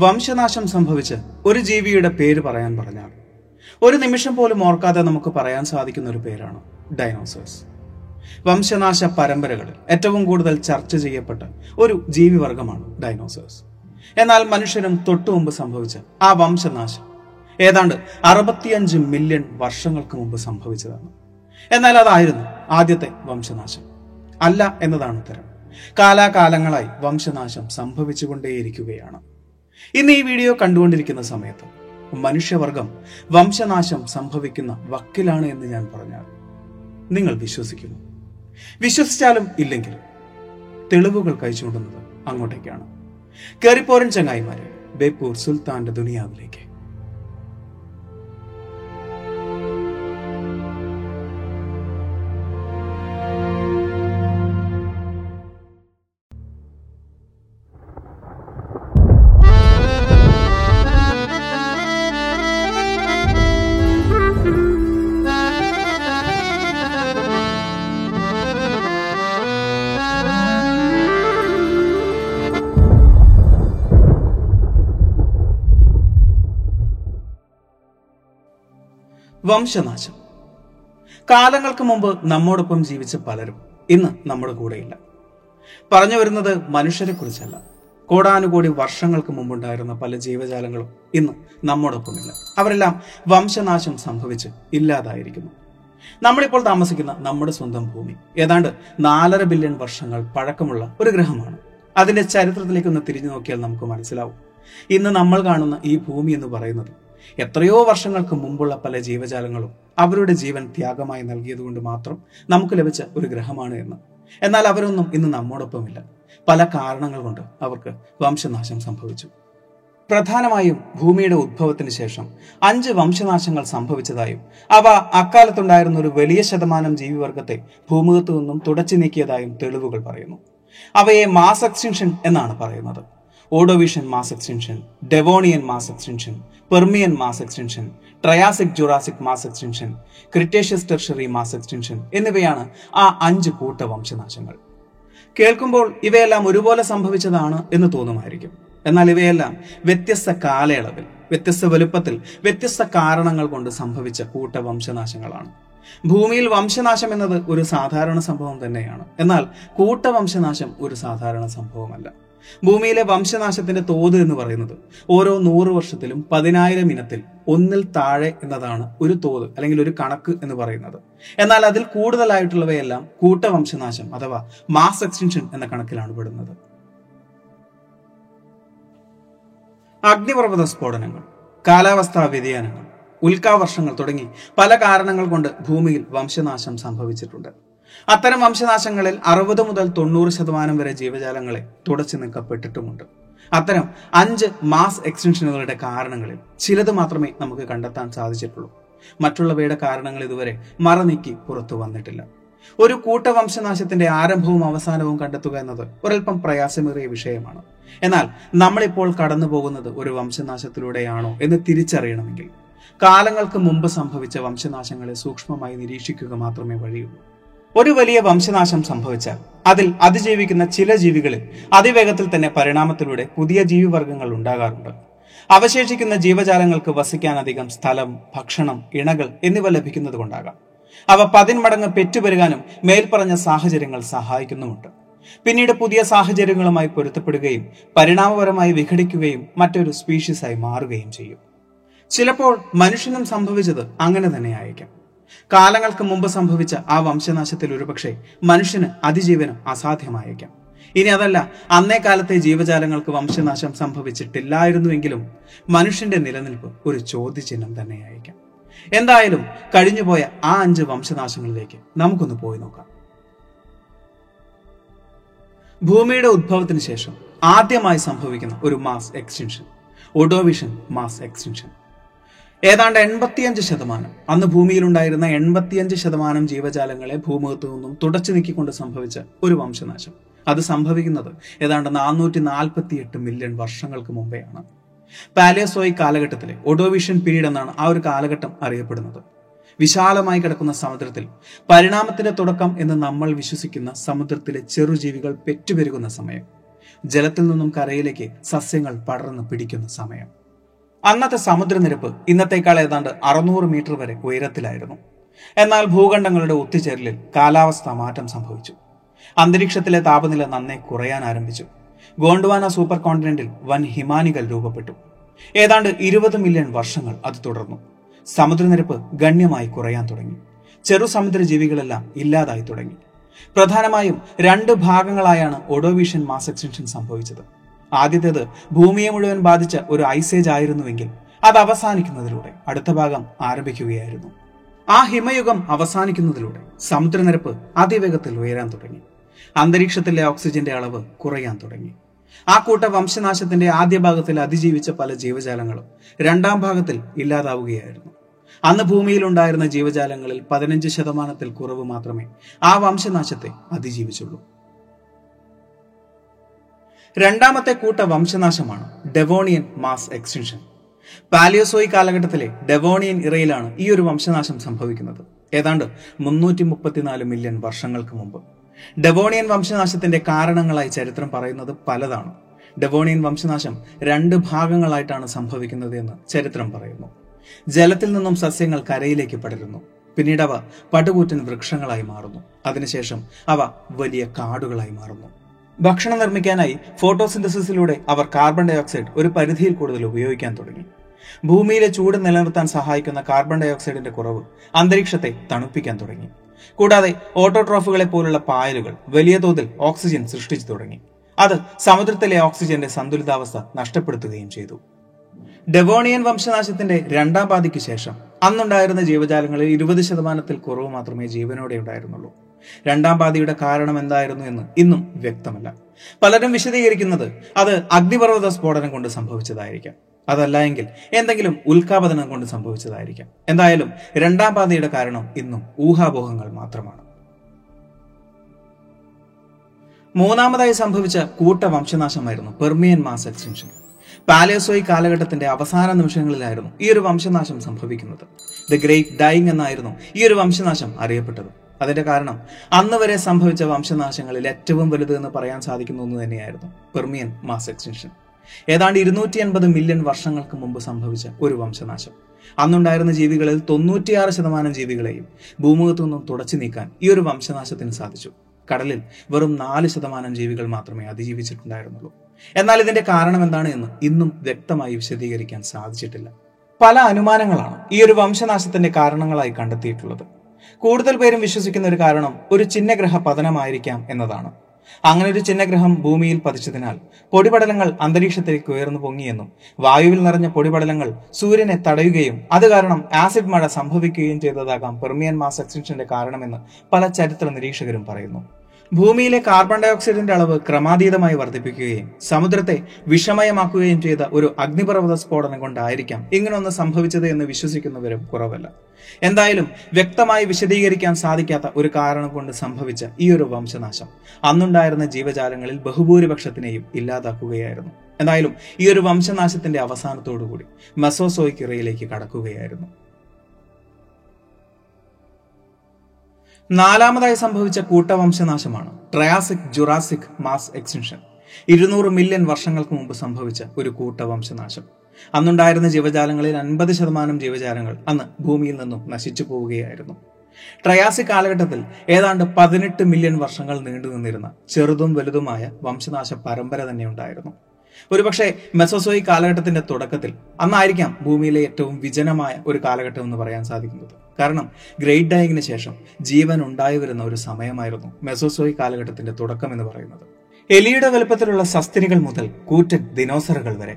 വംശനാശം സംഭവിച്ച് ഒരു ജീവിയുടെ പേര് പറയാൻ പറഞ്ഞാൽ ഒരു നിമിഷം പോലും ഓർക്കാതെ നമുക്ക് പറയാൻ സാധിക്കുന്ന ഒരു പേരാണ് ഡൈനോസേഴ്സ്. വംശനാശ പരമ്പരകളിൽ ഏറ്റവും കൂടുതൽ ചർച്ച ചെയ്യപ്പെട്ട ഒരു ജീവിവർഗമാണ് ഡൈനോസേഴ്സ്. എന്നാൽ മനുഷ്യനും തൊട്ടു മുമ്പ് സംഭവിച്ച ആ വംശനാശം ഏതാണ്ട് അറുപത്തിയഞ്ച് മില്യൺ വർഷങ്ങൾക്ക് മുമ്പ് സംഭവിച്ചതാണ്. എന്നാൽ അതായിരുന്നു ആദ്യത്തെ വംശനാശം. അല്ല എന്നതാണ് ഉത്തരം. കാലാകാലങ്ങളായി വംശനാശം സംഭവിച്ചുകൊണ്ടേയിരിക്കുകയാണ്. ഇന്ന് ഈ വീഡിയോ കണ്ടുകൊണ്ടിരിക്കുന്ന സമയത്ത് മനുഷ്യവർഗം വംശനാശം സംഭവിക്കുന്ന വക്കിലാണ് എന്ന് ഞാൻ പറഞ്ഞാൽ നിങ്ങൾ വിശ്വസിക്കുന്നു. വിശ്വസിച്ചാലും ഇല്ലെങ്കിലും തെളിവുകൾ കഴിച്ചുകൊണ്ടുന്നത് അങ്ങോട്ടേക്കാണ്. കയറിപ്പോരൻ ചങ്ങായിമാരെ ബേപ്പൂർ സുൽത്താന്റെ ദുനിയാവിലേക്ക്. വംശനാശം. കാലങ്ങൾക്ക് മുമ്പ് നമ്മോടൊപ്പം ജീവിച്ച പലരും ഇന്ന് നമ്മുടെ കൂടെയില്ല. പറഞ്ഞു വരുന്നത് മനുഷ്യരെ കുറിച്ചല്ല കോടാനുകോടി വർഷങ്ങൾക്ക് മുമ്പുണ്ടായിരുന്ന പല ജീവജാലങ്ങളും ഇന്ന് നമ്മോടൊപ്പമില്ല. അവരെല്ലാം വംശനാശം സംഭവിച്ച് ഇല്ലാതായിരിക്കുന്നു. നമ്മളിപ്പോൾ താമസിക്കുന്ന നമ്മുടെ സ്വന്തം ഭൂമി. ഏതാണ്ട് നാലര ബില്യൺ വർഷങ്ങൾ പഴക്കമുള്ള ഒരു ഗ്രഹമാണ്. അതിന്റെ ചരിത്രത്തിലേക്ക് ഒന്ന് തിരിഞ്ഞു നോക്കിയാൽ നമുക്ക് മനസ്സിലാവും. ഇന്ന് നമ്മൾ കാണുന്ന ഈ ഭൂമി എന്ന് പറയുന്നത് എത്രയോ വർഷങ്ങൾക്ക് മുമ്പുള്ള പല ജീവജാലങ്ങളും അവരുടെ ജീവൻ ത്യാഗമായി നൽകിയതുകൊണ്ട് മാത്രം നമുക്ക് ലഭിച്ച ഒരു ഗ്രഹമാണ് എന്ന്. എന്നാൽ അവരൊന്നും ഇന്ന് നമ്മോടൊപ്പമില്ല. പല കാരണങ്ങൾ കൊണ്ട് അവർക്ക് വംശനാശം സംഭവിച്ചു. പ്രധാനമായും ഭൂമിയുടെ ഉദ്ഭവത്തിന് ശേഷം അഞ്ച് വംശനാശങ്ങൾ സംഭവിച്ചതായും അവ അക്കാലത്തുണ്ടായിരുന്ന ഒരു വലിയ ശതമാനം ജീവിവർഗത്തെ ഭൂമുഖത്തു നിന്നും തുടച്ചു നീക്കിയതായും തെളിവുകൾ പറയുന്നു. അവയെ മാസ് എക്സ്റ്റിൻഷൻ എന്നാണ് പറയുന്നത്. Ordovician mass extension Devonian mass extension Permian mass extension Triassic Jurassic mass extension Cretaceous Tertiary mass extension എന്നിവയാണ് ആ അഞ്ച് കൂട്ട വംശനാശങ്ങൾ കേൾക്കുമ്പോൾ ഇവയെല്ലാം ഒരുപോലെ സംഭവിച്ചതാണ് എന്ന് തോന്നുമായിരിക്കും. എന്നാൽ ഇവയെല്ലാം വ്യത്യസ്ത കാലയളവിൽ വ്യത്യസ്ത വലുപ്പത്തിൽ വ്യത്യസ്ത കാരണങ്ങൾ കൊണ്ട് സംഭവിച്ച കൂട്ട വംശനാശങ്ങളാണ് ഭൂമിയിൽ വംശനാശം എന്നത് ഒരു സാധാരണ സംഭവം തന്നെയാണ്. എന്നാൽ കൂട്ട വംശനാശം ഒരു സാധാരണ സംഭവമല്ല. ഭൂമിയിലെ വംശനാശത്തിന്റെ തോത് എന്ന് പറയുന്നത് ഓരോ നൂറ് വർഷത്തിലും പതിനായിരം ഇനത്തിൽ ഒന്നിൽ താഴെ എന്നതാണ് ഒരു തോത് അല്ലെങ്കിൽ ഒരു കണക്ക് എന്ന് പറയുന്നത്. എന്നാൽ അതിൽ കൂടുതലായിട്ടുള്ളവയെല്ലാം കൂട്ടവംശനാശം അഥവാ മാസ് എക്സ്റ്റൻഷൻ എന്ന കണക്കിലാണ് പെടുന്നത്. അഗ്നിപർവത സ്ഫോടനങ്ങൾ കാലാവസ്ഥാ വ്യതിയാനങ്ങൾ ഉൽക്കാവർഷങ്ങൾ തുടങ്ങി പല കാരണങ്ങൾ കൊണ്ട് ഭൂമിയിൽ വംശനാശം സംഭവിച്ചിട്ടുണ്ട്. അത്തരം വംശനാശങ്ങളിൽ അറുപത് മുതൽ തൊണ്ണൂറ് ശതമാനം വരെ ജീവജാലങ്ങളെ തുടച്ചു നീക്കപ്പെട്ടിട്ടുമുണ്ട്. അത്തരം അഞ്ച് മാസ് എക്സ്റ്റൻഷനുകളുടെ കാരണങ്ങളിൽ ചിലത് മാത്രമേ നമുക്ക് കണ്ടെത്താൻ സാധിച്ചിട്ടുള്ളൂ. മറ്റുള്ളവയുടെ കാരണങ്ങൾ ഇതുവരെ മറനീക്കി പുറത്തു വന്നിട്ടില്ല. ഒരു കൂട്ട വംശനാശത്തിന്റെ ആരംഭവും അവസാനവും കണ്ടെത്തുക എന്നത് ഒരൽപ്പം പ്രയാസമേറിയ വിഷയമാണ്. എന്നാൽ നമ്മളിപ്പോൾ കടന്നു പോകുന്നത് ഒരു വംശനാശത്തിലൂടെയാണോ എന്ന് തിരിച്ചറിയണമെങ്കിൽ കാലങ്ങൾക്ക് മുമ്പ് സംഭവിച്ച വംശനാശങ്ങളെ സൂക്ഷ്മമായി നിരീക്ഷിക്കുക മാത്രമേ വഴിയുള്ളൂ. ഒരു വലിയ വംശനാശം സംഭവിച്ചാൽ അതിൽ അതിജീവിക്കുന്ന ചില ജീവികളിൽ അതിവേഗത്തിൽ തന്നെ പരിണാമത്തിലൂടെ പുതിയ ജീവിവർഗങ്ങൾ ഉണ്ടാകാറുണ്ട്. അവശേഷിക്കുന്ന ജീവജാലങ്ങൾക്ക് വസിക്കാനധികം സ്ഥലം ഭക്ഷണം ഇണകൾ എന്നിവ ലഭിക്കുന്നത് കൊണ്ടാകാം. അവ പതിന്മടങ്ങ് പെറ്റുപെരുകാനും മേൽപ്പറഞ്ഞ സാഹചര്യങ്ങൾ സഹായിക്കുന്നുമുണ്ട്. പിന്നീട് പുതിയ സാഹചര്യങ്ങളുമായി പൊരുത്തപ്പെടുകയും പരിണാമപരമായി വിഘടിക്കുകയും മറ്റൊരു സ്പീഷീസായി മാറുകയും ചെയ്യും. ചിലപ്പോൾ മനുഷ്യനും സംഭവിച്ചത് അങ്ങനെ തന്നെ ആയേക്കാം കാലങ്ങൾക്ക് മുമ്പ് സംഭവിച്ച ആ വംശനാശത്തിൽ ഒരുപക്ഷെ മനുഷ്യന് അതിജീവനം അസാധ്യമായേക്കാം. ഇനി അതല്ല അന്നേ കാലത്തെ ജീവജാലങ്ങൾക്ക് വംശനാശം സംഭവിച്ചിട്ടില്ലായിരുന്നുവെങ്കിലും മനുഷ്യന്റെ നിലനിൽപ്പ് ഒരു ചോദ്യചിഹ്നം തന്നെയായിരിക്കാം എന്തായാലും കഴിഞ്ഞുപോയ ആ അഞ്ച് വംശനാശങ്ങളിലേക്ക് നമുക്കൊന്ന് പോയി നോക്കാം. ഭൂമിയുടെ ഉദ്ഭവത്തിന് ശേഷം ആദ്യമായി സംഭവിക്കുന്ന ഒരു mass extension Ordovician mass extension. ഏതാണ്ട് എൺപത്തിയഞ്ച് ശതമാനം. അന്ന് ഭൂമിയിലുണ്ടായിരുന്ന എൺപത്തിയഞ്ച് ശതമാനം ജീവജാലങ്ങളെ ഭൂമുഖത്തു നിന്നും തുടച്ചു നീക്കിക്കൊണ്ട് സംഭവിച്ച ഒരു വംശനാശം. അത് സംഭവിക്കുന്നത് ഏതാണ്ട് നാനൂറ്റി നാൽപ്പത്തി എട്ട് മില്യൺ വർഷങ്ങൾക്ക് മുമ്പെയാണ്. പാലിയസോയി കാലഘട്ടത്തിലെ ഒഡോവിഷൻ പീരീഡ് എന്നാണ് ആ ഒരു കാലഘട്ടം അറിയപ്പെടുന്നത്. വിശാലമായി കിടക്കുന്ന സമുദ്രത്തിൽ പരിണാമത്തിന്റെ തുടക്കം എന്ന് നമ്മൾ വിശ്വസിക്കുന്ന സമുദ്രത്തിലെ ചെറുജീവികൾ പെറ്റുപെരുകുന്ന സമയം. ജലത്തിൽ നിന്നും കരയിലേക്ക് സസ്യങ്ങൾ പടർന്ന് പിടിക്കുന്ന സമയം. അന്നത്തെ സമുദ്രനിരപ്പ് ഇന്നത്തേക്കാൾ ഏതാണ്ട് അറുന്നൂറ് മീറ്റർ വരെ ഉയരത്തിലായിരുന്നു. എന്നാൽ ഭൂഖണ്ഡങ്ങളുടെ ഒത്തുചേരലിൽ കാലാവസ്ഥ മാറ്റം സംഭവിച്ചു. അന്തരീക്ഷത്തിലെ താപനില നന്നേ കുറയാൻ ആരംഭിച്ചു. ഗോണ്ട്വാന സൂപ്പർ കോണ്ടിനെന്റിൽ വൻ ഹിമാനികൾ രൂപപ്പെട്ടു. ഏതാണ്ട് ഇരുപത് മില്യൺ വർഷങ്ങൾ അത് തുടർന്നു. സമുദ്രനിരപ്പ് ഗണ്യമായി കുറയാൻ തുടങ്ങി. ചെറു സമുദ്ര ജീവികളെല്ലാം ഇല്ലാതായി തുടങ്ങി. പ്രധാനമായും രണ്ട് ഭാഗങ്ങളായാണ് ഒഡോവിഷ്യൻ മാസ് എക്സ്റ്റൻഷൻ സംഭവിച്ചത്. ആദ്യത്തേത് ഭൂമിയെ മുഴുവൻ ബാധിച്ച ഒരു ഐസേജ് ആയിരുന്നുവെങ്കിൽ അത് അവസാനിക്കുന്നതിലൂടെ അടുത്ത ഭാഗം ആരംഭിക്കുകയായിരുന്നു. ആ ഹിമയുഗം അവസാനിക്കുന്നതിലൂടെ സമുദ്രനിരപ്പ് അതിവേഗത്തിൽ ഉയരാൻ തുടങ്ങി. അന്തരീക്ഷത്തിലെ ഓക്സിജന്റെ അളവ് കുറയാൻ തുടങ്ങി. ആ കൂട്ട വംശനാശത്തിന്റെ ആദ്യ ഭാഗത്തിൽ അതിജീവിച്ച പല ജീവജാലങ്ങളും രണ്ടാം ഭാഗത്തിൽ ഇല്ലാതാവുകയായിരുന്നു. അന്ന് ഭൂമിയിൽ ഉണ്ടായിരുന്ന ജീവജാലങ്ങളിൽ പതിനഞ്ച് ശതമാനത്തിൽ കുറവ് മാത്രമേ ആ വംശനാശത്തെ അതിജീവിച്ചുള്ളൂ. രണ്ടാമത്തെ കൂട്ട വംശനാശമാണ് ഡെവോണിയൻ മാസ് എക്സ്റ്റൻഷൻ. പാലിയോസോയി കാലഘട്ടത്തിലെ ഡെവോണിയൻ ഇറയിലാണ് ഈ ഒരു വംശനാശം സംഭവിക്കുന്നത്. ഏതാണ്ട് മുന്നൂറ്റി മുപ്പത്തിനാല് മില്യൺ വർഷങ്ങൾക്ക് മുമ്പ്. ഡെവോണിയൻ വംശനാശത്തിന്റെ കാരണങ്ങളായി ചരിത്രം പറയുന്നത് പലതാണ്. ഡെവോണിയൻ വംശനാശം രണ്ട് ഭാഗങ്ങളായിട്ടാണ് സംഭവിക്കുന്നത് എന്ന് ചരിത്രം പറയുന്നു. ജലത്തിൽ നിന്നും സസ്യങ്ങൾ കരയിലേക്ക് പടരുന്നു. പിന്നീട് അവ പടുകൂറ്റൻ വൃക്ഷങ്ങളായി മാറുന്നു. അതിനുശേഷം അവ വലിയ കാടുകളായി മാറുന്നു. ഭക്ഷണം നിർമ്മിക്കാനായി ഫോട്ടോസിന്തസിസിലൂടെ അവർ കാർബൺ ഡൈ ഓക്സൈഡ് ഒരു പരിധിയിൽ കൂടുതൽ ഉപയോഗിക്കാൻ തുടങ്ങി. ഭൂമിയിലെ ചൂട് നിലനിർത്താൻ സഹായിക്കുന്ന കാർബൺ ഡൈ ഓക്സൈഡിന്റെ കുറവ് അന്തരീക്ഷത്തെ തണുപ്പിക്കാൻ തുടങ്ങി. കൂടാതെ ഓട്ടോട്രോഫുകളെ പോലുള്ള പായലുകൾ വലിയ തോതിൽ ഓക്സിജൻ സൃഷ്ടിച്ചു തുടങ്ങി. അത് സമുദ്രത്തിലെ ഓക്സിജന്റെ സന്തുലിതാവസ്ഥ നഷ്ടപ്പെടുത്തുകയും ചെയ്തു. ഡെവോണിയൻ വംശനാശത്തിന്റെ രണ്ടാം പാതിക്ക് ശേഷം അന്നുണ്ടായിരുന്ന ജീവജാലങ്ങളിൽ ഇരുപത് ശതമാനത്തിൽ കുറവ് മാത്രമേ ജീവനോടെ ഉണ്ടായിരുന്നുള്ളൂ. രണ്ടാം പാതിയുടെ കാരണം എന്തായിരുന്നു എന്ന് ഇന്നും വ്യക്തമല്ല. പലരും വിശദീകരിക്കുന്നത് അത് അഗ്നിപർവത സ്ഫോടനം കൊണ്ട് സംഭവിച്ചതായിരിക്കാം. അതല്ല എങ്കിൽ എന്തെങ്കിലും ഉൽക്കാപതനം കൊണ്ട് സംഭവിച്ചതായിരിക്കാം. എന്തായാലും രണ്ടാം പാതയുടെ കാരണം ഇന്നും ഊഹാപോഹങ്ങൾ മാത്രമാണ്. മൂന്നാമതായി സംഭവിച്ച കൂട്ട വംശനാശമായിരുന്നു പെർമിയൻ മാസ് എക്സ്റ്റൻഷൻ. പാലേസോയി കാലഘട്ടത്തിന്റെ അവസാന നിമിഷങ്ങളിലായിരുന്നു ഈ ഒരു വംശനാശം സംഭവിക്കുന്നത്. ദ ഗ്രേറ്റ് ഡൈങ് എന്നായിരുന്നു ഈ ഒരു വംശനാശം അറിയപ്പെട്ടത്. അതിന്റെ കാരണം അന്ന് വരെ സംഭവിച്ച വംശനാശങ്ങളിൽ ഏറ്റവും വലുത് എന്ന് പറയാൻ സാധിക്കുന്ന ഒന്ന് തന്നെയായിരുന്നു പെർമിയൻ മാസ് എക്സ്റ്റൻഷൻ. ഏതാണ്ട് ഇരുന്നൂറ്റി എൺപത് മില്യൺ വർഷങ്ങൾക്ക് മുമ്പ് സംഭവിച്ച ഒരു വംശനാശം. അന്നുണ്ടായിരുന്ന ജീവികളിൽ തൊണ്ണൂറ്റിയാറ് ശതമാനം ജീവികളെയും ഭൂമുഖത്തു നിന്നും തുടച്ചു നീക്കാൻ ഈ ഒരു വംശനാശത്തിന് സാധിച്ചു. കടലിൽ വെറും നാല് ശതമാനം ജീവികൾ മാത്രമേ അതിജീവിച്ചിട്ടുണ്ടായിരുന്നുള്ളൂ. എന്നാൽ ഇതിന്റെ കാരണം എന്താണ് എന്ന് ഇന്നും വ്യക്തമായി വിശദീകരിക്കാൻ സാധിച്ചിട്ടില്ല. പല അനുമാനങ്ങളാണ് ഈ ഒരു വംശനാശത്തിന്റെ കാരണങ്ങളായി കണ്ടെത്തിയിട്ടുള്ളത്. കൂടുതൽ പേരും വിശ്വസിക്കുന്ന ഒരു കാരണം ഒരു ചിഹ്നഗ്രഹ പതനമായിരിക്കാം എന്നതാണ്. അങ്ങനെ ഒരു ചിഹ്നഗ്രഹം ഭൂമിയിൽ പതിച്ചതിനാൽ പൊടിപടലങ്ങൾ അന്തരീക്ഷത്തിലേക്ക് ഉയർന്നു പൊങ്ങിയെന്നും വായുവിൽ നിറഞ്ഞ പൊടിപടലങ്ങൾ സൂര്യനെ തടയുകയും അത് കാരണം ആസിഡ് മഴ സംഭവിക്കുകയും ചെയ്തതാകാം പെർമിയൻ മാസ് എക്സ്റ്റൻഷന്റെ കാരണമെന്ന് പല ചരിത്ര നിരീക്ഷകരും പറയുന്നു. ഭൂമിയിലെ കാർബൺ ഡൈ ഓക്സൈഡിന്റെ അളവ് ക്രമാതീതമായി വർദ്ധിപ്പിക്കുകയും സമുദ്രത്തെ വിഷമയമാക്കുകയും ചെയ്ത ഒരു അഗ്നിപർവത സ്ഫോടനം കൊണ്ടായിരിക്കാം ഇങ്ങനൊന്ന് സംഭവിച്ചത് എന്ന് വിശ്വസിക്കുന്നവരും കുറവല്ല. എന്തായാലും വ്യക്തമായി വിശദീകരിക്കാൻ സാധിക്കാത്ത ഒരു കാരണം കൊണ്ട് സംഭവിച്ച ഈ ഒരു വംശനാശം അന്നുണ്ടായിരുന്ന ജീവജാലങ്ങളിൽ ബഹുഭൂരിപക്ഷത്തിനെയും ഇല്ലാതാക്കുകയായിരുന്നു. എന്തായാലും ഈ ഒരു വംശനാശത്തിന്റെ അവസാനത്തോടുകൂടി മെസോസോയ്ക്കിറയിലേക്ക് കടക്കുകയായിരുന്നു. നാലാമതായി സംഭവിച്ച കൂട്ടവംശനാശമാണ്. ട്രയാസിക് ജുറാസിക് മാസ് എക്സ്റ്റൻഷൻ ഇരുന്നൂറ് മില്യൺ വർഷങ്ങൾക്ക് മുമ്പ് സംഭവിച്ച ഒരു കൂട്ടവംശനാശം. അന്നുണ്ടായിരുന്ന ജീവജാലങ്ങളിൽ അൻപത് ശതമാനം ജീവജാലങ്ങൾ അന്ന് ഭൂമിയിൽ നിന്നും നശിച്ചു പോവുകയായിരുന്നു. ട്രയാസിക് കാലഘട്ടത്തിൽ ഏതാണ്ട് പതിനെട്ട് മില്യൺ വർഷങ്ങൾ നീണ്ടു നിന്നിരുന്ന ചെറുതും വലുതുമായ വംശനാശ പരമ്പര തന്നെ ഉണ്ടായിരുന്നു ഒരുപക്ഷെ മെസോസോയി കാലഘട്ടത്തിന്റെ തുടക്കത്തിൽ അന്നായിരിക്കാം ഭൂമിയിലെ ഏറ്റവും വിജനമായ ഒരു കാലഘട്ടം എന്ന് പറയാൻ സാധിക്കുന്നത്. കാരണം ഗ്രേറ്റ് ഡയങ്ങിന് ശേഷം ജീവൻ ഉണ്ടായി വരുന്ന ഒരു സമയമായിരുന്നു മെസോസോയി കാലഘട്ടത്തിന്റെ തുടക്കം എന്ന് പറയുന്നത്. എലിയുടെ വലുപ്പത്തിലുള്ള സസ്തിനികൾ മുതൽ കൂറ്റൻ ദിനോസറുകൾ വരെ.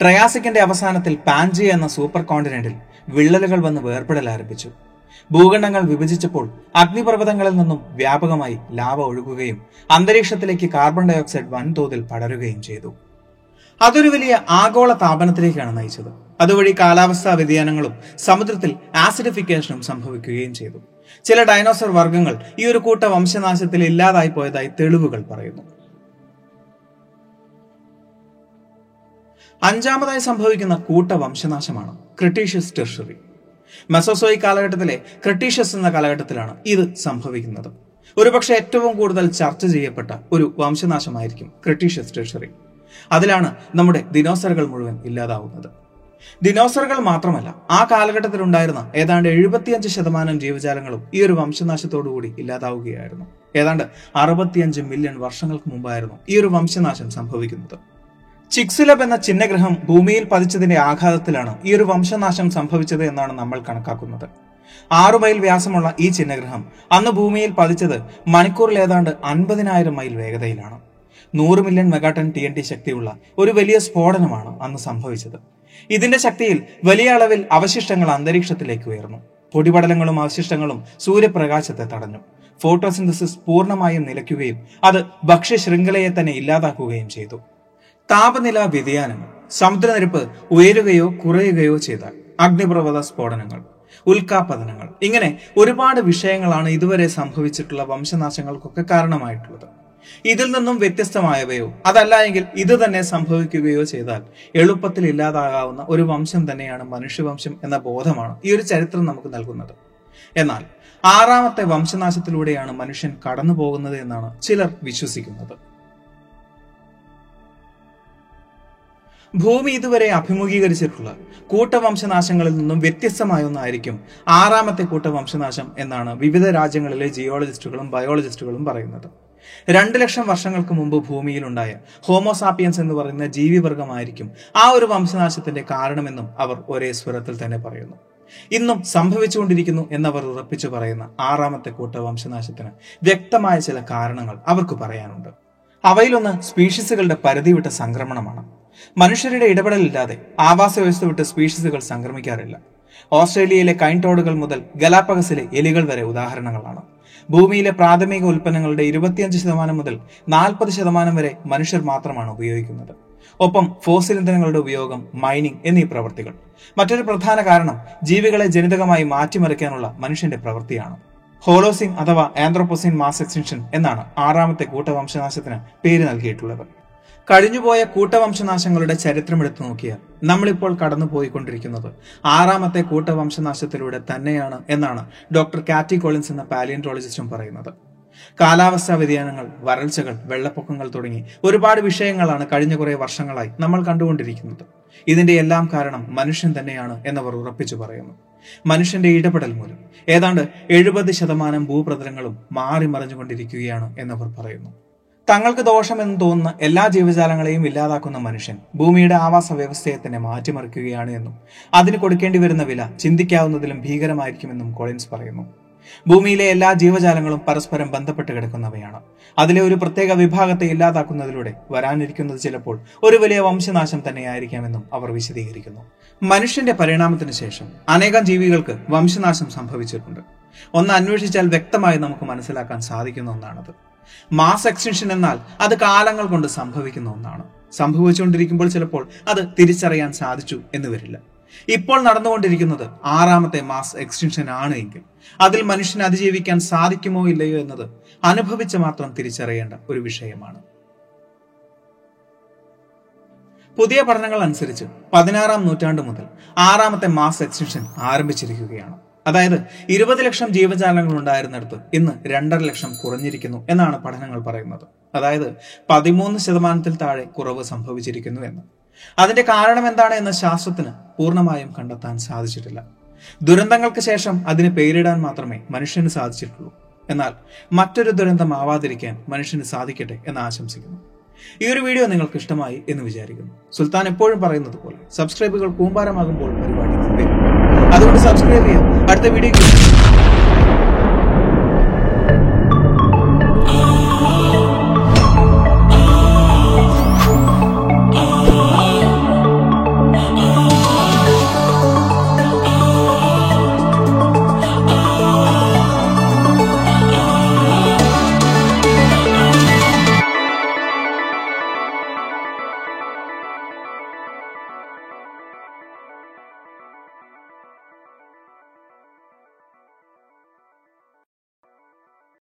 ട്രയാസിക്കിന്റെ അവസാനത്തിൽ പാൻജി എന്ന സൂപ്പർ കോണ്ടിനെന്റിൽ വിള്ളലുകൾ വന്ന് വേർപെടൽ ആരംഭിച്ചു. ഭൂഖണ്ഡങ്ങൾ വിഭജിച്ചപ്പോൾ അഗ്നിപർവതങ്ങളിൽ നിന്നും വ്യാപകമായി ലാവ ഒഴുകുകയും അന്തരീക്ഷത്തിലേക്ക് കാർബൺ ഡയോക്സൈഡ് വൻതോതിൽ പടരുകയും ചെയ്തു. അതൊരു വലിയ ആഗോള താപനത്തിലേക്കാണ് നയിച്ചത്. അതുവഴി കാലാവസ്ഥാ വ്യതിയാനങ്ങളും സമുദ്രത്തിൽ ആസിഡിഫിക്കേഷനും സംഭവിക്കുകയും ചെയ്തു. ചില ഡൈനോസർ വർഗങ്ങൾ ഈ ഒരു കൂട്ട വംശനാശത്തിൽ ഇല്ലാതായി പോയതായി തെളിവുകൾ പറയുന്നു. അഞ്ചാമതായി സംഭവിക്കുന്ന കൂട്ട വംശനാശമാണ് ക്രിട്ടീഷ്യസ് ടെർഷറി മെസോസോയി കാലഘട്ടത്തിലെ ക്രിട്ടീഷ്യസ് എന്ന കാലഘട്ടത്തിലാണ് ഇത് സംഭവിക്കുന്നത്. ഒരുപക്ഷെ ഏറ്റവും കൂടുതൽ ചർച്ച ചെയ്യപ്പെട്ട ഒരു വംശനാശമായിരിക്കും ക്രിട്ടീഷ്യസ് ടെർഷറി അതിലാണ് നമ്മുടെ ദിനോസറുകൾ മുഴുവൻ ഇല്ലാതാവുന്നത്. ദിനോസറുകൾ മാത്രമല്ല ആ കാലഘട്ടത്തിൽ ഉണ്ടായിരുന്ന ഏതാണ്ട് എഴുപത്തിയഞ്ച് ശതമാനം ജീവജാലങ്ങളും ഈ ഒരു വംശനാശത്തോടുകൂടി ഇല്ലാതാവുകയായിരുന്നു. ഏതാണ്ട് അറുപത്തിയഞ്ച് മില്യൺ വർഷങ്ങൾക്ക് മുമ്പായിരുന്നു ഈ ഒരു വംശനാശം സംഭവിക്കുന്നത്. ചിക്സിലബ് എന്ന ചിഹ്നഗ്രഹം ഭൂമിയിൽ പതിച്ചതിന്റെ ആഘാതത്തിലാണ് ഈ ഒരു വംശനാശം സംഭവിച്ചത് എന്നാണ് നമ്മൾ കണക്കാക്കുന്നത്. ആറു മൈൽ വ്യാസമുള്ള ഈ ചിഹ്നഗ്രഹം അന്ന് ഭൂമിയിൽ പതിച്ചത് മണിക്കൂറിൽ ഏതാണ്ട് അൻപതിനായിരം മൈൽ വേഗതയിലാണ്. നൂറ് million megaton T N T ശക്തിയുള്ള ഒരു വലിയ സ്ഫോടനമാണ് അന്ന് സംഭവിച്ചത്. ഇതിന്റെ ശക്തിയിൽ വലിയ അളവിൽ അവശിഷ്ടങ്ങൾ അന്തരീക്ഷത്തിലേക്ക് ഉയർന്നു. പൊടിപടലങ്ങളും അവശിഷ്ടങ്ങളും സൂര്യപ്രകാശത്തെ തടഞ്ഞു. ഫോട്ടോസിന്തസിസ് പൂർണമായും നിലയ്ക്കുകയും അത് ഭക്ഷ്യശൃംഖലയെ തന്നെ ഇല്ലാതാക്കുകയും ചെയ്തു. താപനില വ്യതിയാനങ്ങൾ സമുദ്രനിരപ്പ് ഉയരുകയോ കുറയുകയോ ചെയ്താൽ അഗ്നിപർവത സ്ഫോടനങ്ങൾ ഉൽക്കാപതനങ്ങൾ ഇങ്ങനെ ഒരുപാട് വിഷയങ്ങളാണ് ഇതുവരെ സംഭവിച്ചിട്ടുള്ള വംശനാശങ്ങൾക്കൊക്കെ കാരണമായിട്ടുള്ളത്. ഇതിൽ നിന്നും വ്യത്യസ്തമായവയോ? അതല്ല എങ്കിൽ ഇത് തന്നെ സംഭവിക്കുകയോ ചെയ്താൽ എളുപ്പത്തിൽ ഇല്ലാതാകാവുന്ന ഒരു വംശം തന്നെയാണ് മനുഷ്യവംശം എന്ന ബോധമാണ് ഈ ഒരു ചരിത്രം നമുക്ക് നൽകുന്നത്. എന്നാൽ ആറാമത്തെ വംശനാശത്തിലൂടെയാണ് മനുഷ്യൻ കടന്നു പോകുന്നത് എന്നാണ് ചിലർ വിശ്വസിക്കുന്നത്. ഭൂമി ഇതുവരെ അഭിമുഖീകരിച്ചിട്ടുള്ള കൂട്ടവംശനാശങ്ങളിൽ നിന്നും വ്യത്യസ്തമായ ഒന്നായിരിക്കും ആറാമത്തെ കൂട്ടവംശനാശം എന്നാണ് വിവിധ രാജ്യങ്ങളിലെ ജിയോളജിസ്റ്റുകളും ബയോളജിസ്റ്റുകളും പറയുന്നത്. രണ്ട് ലക്ഷം വർഷങ്ങൾക്ക് മുമ്പ് ഭൂമിയിലുണ്ടായ ഹോമോസാപ്പിയൻസ് എന്ന് പറയുന്ന ജീവിവർഗമായിരിക്കും ആ ഒരു വംശനാശത്തിന്റെ കാരണമെന്നും അവർ ഒരേ സ്വരത്തിൽ തന്നെ പറയുന്നു. ഇന്നും സംഭവിച്ചുകൊണ്ടിരിക്കുന്നു എന്നവർ ഉറപ്പിച്ചു പറയുന്ന ആറാമത്തെ കൂട്ട വംശനാശത്തിന് വ്യക്തമായ ചില കാരണങ്ങൾ അവർക്ക് പറയാനുണ്ട്. അവയിലൊന്ന് സ്പീഷീസുകളുടെ പരിധി വിട്ട സംക്രമണമാണ്. മനുഷ്യരുടെ ഇടപെടലില്ലാതെ ആവാസ വ്യവസ്ഥ വിട്ട് സ്പീഷീസുകൾ സംക്രമിക്കാറില്ല. ഓസ്ട്രേലിയയിലെ കൈൻടോഡുകൾ മുതൽ ഗലാപ്പഗസിലെ എലികൾ വരെ ഉദാഹരണങ്ങളാണ്. ഭൂമിയിലെ പ്രാഥമിക ഉൽപ്പന്നങ്ങളുടെ ഇരുപത്തിയഞ്ച് ശതമാനം മുതൽ നാൽപ്പത് ശതമാനം വരെ മനുഷ്യർ മാത്രമാണ് ഉപയോഗിക്കുന്നത്. ഒപ്പം ഫോസിൽ ഇന്ധനങ്ങളുടെ ഉപയോഗം മൈനിങ് എന്നീ പ്രവൃത്തികൾ മറ്റൊരു പ്രധാന കാരണം ജീവികളെ ജനിതകമായി മാറ്റിമറിക്കാനുള്ള മനുഷ്യന്റെ പ്രവൃത്തിയാണ്. ഹോലോസിൻ അഥവാ ആന്ത്രോപോസിൻ മാസ് എക്സ്റ്റൻഷൻ എന്നാണ് ആറാമത്തെ കൂട്ടവംശനാശത്തിന് പേര് നൽകിയിട്ടുള്ളത്. കഴിഞ്ഞുപോയ കൂട്ടവംശനാശങ്ങളുടെ ചരിത്രം എടുത്തു നോക്കിയാൽ നമ്മളിപ്പോൾ കടന്നു പോയിക്കൊണ്ടിരിക്കുന്നത് ആറാമത്തെ കൂട്ടവംശനാശത്തിലൂടെ തന്നെയാണ് എന്നാണ് ഡോക്ടർ കാറ്റി കോളിൻസ് എന്ന പാലിയൻട്രോളജിസ്റ്റും പറയുന്നത്. കാലാവസ്ഥാ വ്യതിയാനങ്ങൾ വരൾച്ചകൾ വെള്ളപ്പൊക്കങ്ങൾ തുടങ്ങി ഒരുപാട് വിഷയങ്ങളാണ് കഴിഞ്ഞ കുറേ വർഷങ്ങളായി നമ്മൾ കണ്ടുകൊണ്ടിരിക്കുന്നത്. ഇതിന്റെ എല്ലാം കാരണം മനുഷ്യൻ തന്നെയാണ് എന്നവർ ഉറപ്പിച്ചു പറയുന്നു. മനുഷ്യന്റെ ഇടപെടൽ മൂലം. ഏതാണ്ട് എഴുപത് ശതമാനം ഭൂപ്രതലങ്ങളും മാറി മറിഞ്ഞുകൊണ്ടിരിക്കുകയാണ് എന്നവർ പറയുന്നു. തങ്ങൾക്ക് ദോഷമെന്ന് തോന്നുന്ന എല്ലാ ജീവജാലങ്ങളെയും ഇല്ലാതാക്കുന്ന മനുഷ്യൻ ഭൂമിയുടെ ആവാസ വ്യവസ്ഥയെ തന്നെ മാറ്റിമറിക്കുകയാണ് എന്നും അതിന് കൊടുക്കേണ്ടി വരുന്ന വില ചിന്തിക്കാവുന്നതിലും ഭീകരമായിരിക്കുമെന്നും കോളിൻസ് പറയുന്നു. ഭൂമിയിലെ എല്ലാ ജീവജാലങ്ങളും പരസ്പരം ബന്ധപ്പെട്ട് കിടക്കുന്നവയാണ്. അതിലെ ഒരു പ്രത്യേക വിഭാഗത്തെ ഇല്ലാതാക്കുന്നതിലൂടെ വരാനിരിക്കുന്നത് ചിലപ്പോൾ ഒരു വലിയ വംശനാശം തന്നെയായിരിക്കാമെന്നും അവർ വിശദീകരിക്കുന്നു. മനുഷ്യന്റെ പരിണാമത്തിന് ശേഷം അനേകം ജീവികൾക്ക് വംശനാശം സംഭവിച്ചിട്ടുണ്ട്. ഒന്ന് അന്വേഷിച്ചാൽ വ്യക്തമായി നമുക്ക് മനസ്സിലാക്കാൻ സാധിക്കുന്ന ഒന്നാണത്. മാസ് എക്സ്റ്റൻഷൻ എന്നാൽ അത് കാലങ്ങൾ കൊണ്ട് സംഭവിക്കുന്ന ഒന്നാണ്. സംഭവിച്ചുകൊണ്ടിരിക്കുമ്പോൾ ചിലപ്പോൾ അത് തിരിച്ചറിയാൻ സാധിച്ചു എന്ന് വരില്ല. ഇപ്പോൾ നടന്നുകൊണ്ടിരിക്കുന്നത് ആറാമത്തെ മാസ് എക്സ്റ്റൻഷൻ ആണ് എങ്കിൽ അതിൽ മനുഷ്യന് അതിജീവിക്കാൻ സാധിക്കുമോ ഇല്ലയോ എന്നത് അനുഭവിച്ച് മാത്രം തിരിച്ചറിയേണ്ട ഒരു വിഷയമാണ്. പുതിയ പഠനങ്ങൾ അനുസരിച്ച് പതിനാറാം നൂറ്റാണ്ട് മുതൽ ആറാമത്തെ മാസ് എക്സ്റ്റൻഷൻ ആരംഭിച്ചിരിക്കുകയാണ്. അതായത് ഇരുപത് ലക്ഷം ജീവജാലങ്ങൾ ഉണ്ടായിരുന്നിടത്ത് ഇന്ന് രണ്ടര ലക്ഷം കുറഞ്ഞിരിക്കുന്നു എന്നാണ് പഠനങ്ങൾ പറയുന്നത്. അതായത് പതിമൂന്ന് ശതമാനത്തിൽ താഴെ കുറവ് സംഭവിച്ചിരിക്കുന്നു എന്ന്. അതിന്റെ കാരണം എന്താണ് എന്ന് ശാസ്ത്രത്തിന് പൂർണമായും കണ്ടെത്താൻ സാധിച്ചിട്ടില്ല. ദുരന്തങ്ങൾക്ക് ശേഷം അതിനെ പേരിടാൻ മാത്രമേ മനുഷ്യന് സാധിച്ചിട്ടുള്ളൂ. എന്നാൽ മറ്റൊരു ദുരന്തം ആവാതിരിക്കാൻ മനുഷ്യന് സാധിക്കട്ടെ എന്ന് ആശംസിക്കുന്നു. ഈ ഒരു വീഡിയോ നിങ്ങൾക്ക് ഇഷ്ടമായി എന്ന് വിചാരിക്കുന്നു. സുൽത്താൻ എപ്പോഴും പറയുന്നത് പോലെ സബ്സ്ക്രൈബുകൾ കൂമ്പാരമാകുമ്പോൾ പരിപാടി അതുകൊണ്ട് സബ്സ്ക്രൈബ് ചെയ്യാം. അടുത്ത വീഡിയോ